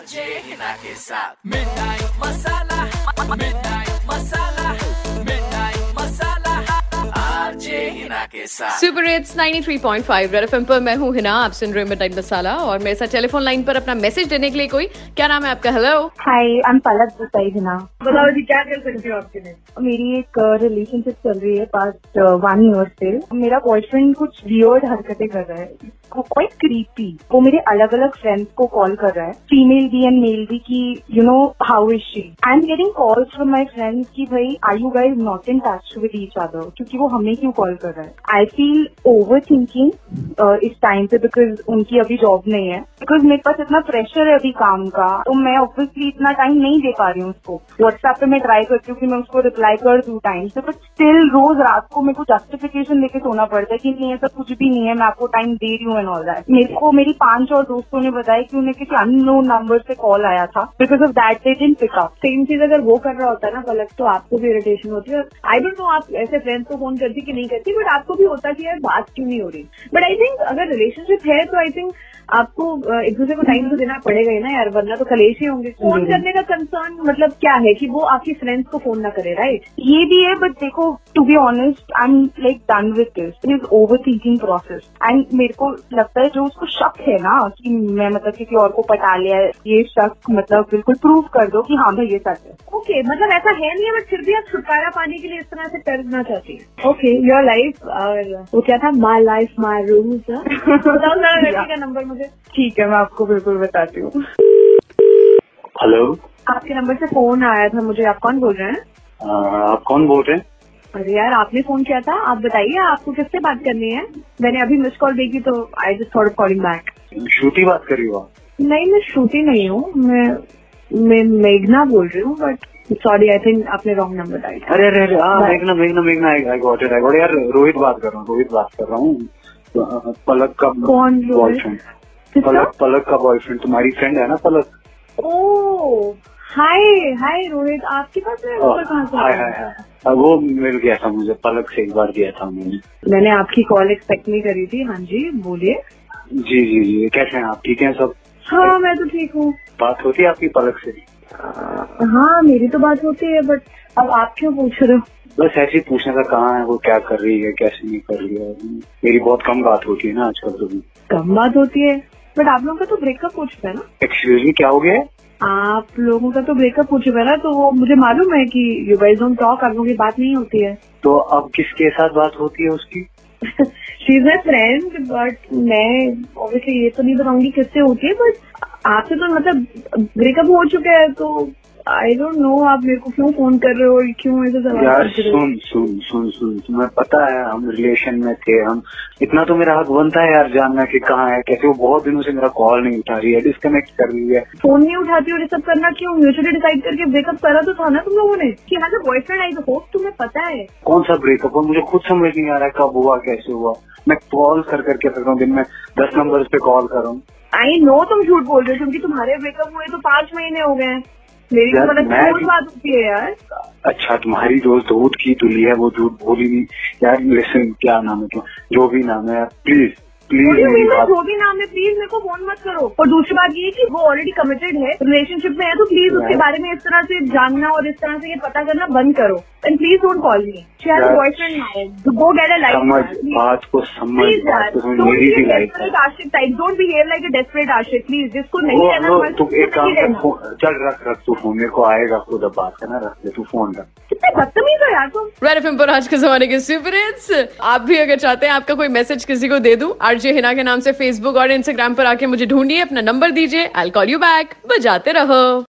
RJ Hina के साथ मिठाई मसाला मिठाई मसाला मिठाई मसाला आरजे हिना के साथ सुपर हिट्स 93.5 रेड एफएम पर मैं हूँ हिना आप सुन रहे हैं मिडनाइट मसाला और मेरे साथ टेलीफोन लाइन पर अपना मैसेज देने के लिए कोई क्या नाम है आपका? Hello hi I am Palak Desai Hina. बताओ जी क्या कर सकती हो आपके लिए? मेरी एक रिलेशनशिप चल रही है पास्ट वन ईयर से। मेरा बॉयफ्रेंड कुछ वियर्ड हरकतें कर रहा है। वो क्वाइट क्रीपी वो मेरे अलग अलग फ्रेंड्स को कॉल कर रहा है. फीमेल भी एंड मेल भी की you know how is she I am getting call from my friends की भाई I you guys not in touch with each other क्योंकि वो हमें क्यों कॉल कर रहा है? आई फील ओवर थिंकिंग इस टाइम पे बिकॉज़ उनकी अभी जॉब नहीं है। बिकॉज़ मेरे पास इतना प्रेशर है अभी काम का तो मैं ऑब्वियसली इतना टाइम नहीं दे पा रही हूँ उसको। व्हाट्सएप पे मैं ट्राई करती हूँ कि मैं उसको रिप्लाई कर दू टाइम से बट स्टिल रोज रात को मेरे को जस्टिफिकेशन लेके सोना पड़ता है कि नहीं, ऐसा कुछ भी नहीं है, मैं आपको टाइम दे रही हूँ एंड ऑल दैट मेरे को मेरी पाँच और दोस्तों ने बताया कि उन्हें किसी अननोन नंबर से कॉल आया था। Because of that they didn't pick up same चीज़ अगर वो कर रहा होता है ना, गलत तो आपको भी इरिटेशन होती है। आई डोंट नो आप ऐसे फ्रेंड्स को फ़ोन करती कि नहीं करती बट आपको भी होता कि यार बात क्यों नहीं हो रही। बट आई थिंक अगर रिलेशनशिप है तो आई थिंक आपको एक दूसरे को टाइम तो देना पड़ेगा ही ना यार वरना तो कलेश ही होंगे। फ़ोन करने का कंसर्न मतलब क्या है कि वो आपकी फ्रेंड्स को फ़ोन ना करे राइट ये भी है बट देखो to be honest I am like done with this it is over thinking process and मेरे को लगता है जो उसको शक है ना कि मैं मतलब किसी और को पटा लिया है ये शक मतलब बिल्कुल प्रूव कर दो कि हाँ भाई ये सच है। ओके मतलब ऐसा है नहीं है बट फिर भी आप छुटकारा पाने के लिए इस तरह से करना चाहती है। ओके योर लाइफ और वो क्या था? माई लाइफ माई रूल्स बताओ जरा लड़की का नंबर मुझे। ठीक है मैं आपको बिल्कुल बताती हूँ। हेलो आपके नंबर से फ़ोन आया था मुझे आप कौन बोल रहे हैं आप कौन बोल रहे हैं? अरे यार आपने फ़ोन किया था। आप बताइए आपको किससे बात करनी है? मैंने अभी मिस कॉल देखी तो I just thought calling back Shruti बात कर रही हो आप? नहीं मैं श्रुति नहीं हूँ। मैं मैं मेघना बोल रही हूँ बट सॉरी आई थिंक आपने रॉन्ग नंबर डायल अरे अरे अरे हाँ मेघना मेघना मेघना I got it I got यार रोहित बात कर रहा हूँ रोहित बात कर रहा हूँ। पलक का कौन बॉयफ्रेंड पलक पलक का बॉयफ्रेंड तुम्हारी फ्रेंड है ना पलक? ओ हाय हाय रोहित आपके पास मेरा कहाँ से हाय हाय हाय वो मिल गया था मुझे पलक से एक बार दिया था मैंने। मैंने आपकी कॉल एक्सपेक्ट नहीं करी थी हाँ जी बोलिए। जी जी जी कैसे हैं आप? ठीक हैं सब? हाँ मैं तो ठीक हूँ। बात होती है आपकी पलक से? हाँ मेरी तो बात होती है बट अब आप क्यों पूछ रहे हो? बस ऐसे ही पूछने का कहाँ है वो क्या कर रही है कैसे नहीं कर रही है। मेरी बहुत कम बात होती है ना आजकल तो कम बात होती है बट आप लोगों का तो ब्रेकअप हो चुका है ना। एक्सक्यूज मी क्या हो गया? आप लोगों का तो ब्रेकअप हो चुका है ना तो वो मुझे मालूम है कि यू गाइस डोंट टॉक आप लोगों की बात नहीं होती है। तो अब किसके साथ बात होती है उसकी? She is my friend but मैं ऑब्वियसली ये तो नहीं बताऊँगी किससे होती है बट आपसे तो मतलब ब्रेकअप हो चुका है तो आई डोंट नो आप मेरे को क्यों फ़ोन कर रहे हो और क्यों ऐसे सवाल यार हो? सुन सुन सुन सुन तुम्हें पता है हम रिलेशन में थे हम इतना तो मेरा हक बनता है यार जानना कि कहाँ है कैसे वो बहुत दिनों से मेरा कॉल नहीं उठा रही है डिस्कनेक्ट कर रही है। फ़ोन नहीं उठाती और ये सब करना क्यों? म्यूचुअली डिसाइड करके ब्रेकअप करा तो था ना तुम लोगों ने? कि हाँ बॉयफ्रेंड आई तो होप तुम्हें पता है। कौन सा ब्रेकअप हुआ? मुझे खुद समझ नहीं आ रहा है कब हुआ कैसे हुआ। मैं कॉल कर करके थक रहा हूँ दिन में दस नंबर पे कॉल कर रहा हूँ। आई नो तुम झूठ बोल रहे हो क्योंकि तुम्हारे ब्रेकअप हुए तो पाँच महीने हो गए। हैं मेरी तो मतलब मैं बात होती है यार। अच्छा तुम्हारी जो दूध की तुली है वो झूठ बोली नहीं यार लिसन क्या नाम है तो जो भी नाम है यार प्लीज़ प्लीज़ जो भी नाम है प्लीज़ मेरे को फ़ोन मत करो। और दूसरी बात ये कि वो ऑलरेडी कमिटेड है रिलेशनशिप में है तो प्लीज़ उसके बारे में इस तरह से जानना और इस तरह से ये पता करना बंद करो। And please don't call me she has. Boyfriend now go get a life बात को समझ बात को समझ मेरी भी लाइफ है आशिक type don't behave like a desperate Ashique please जिसको नहीं रहना तू एक काम कर चल रख रख तू फ़ोन मेरे को आएगा खुद अब बात करना रख ले तू फ़ोन रख। यार तुम। पर आज के जमाने के सुपर हिट्स आप भी अगर चाहते हैं आपका कोई मैसेज किसी को दे दूँ आरजे हिना के नाम से फेसबुक और इंस्टाग्राम पर आके मुझे ढूंढिए, अपना नंबर दीजिए आई कॉल यू बैक बजाते रहो।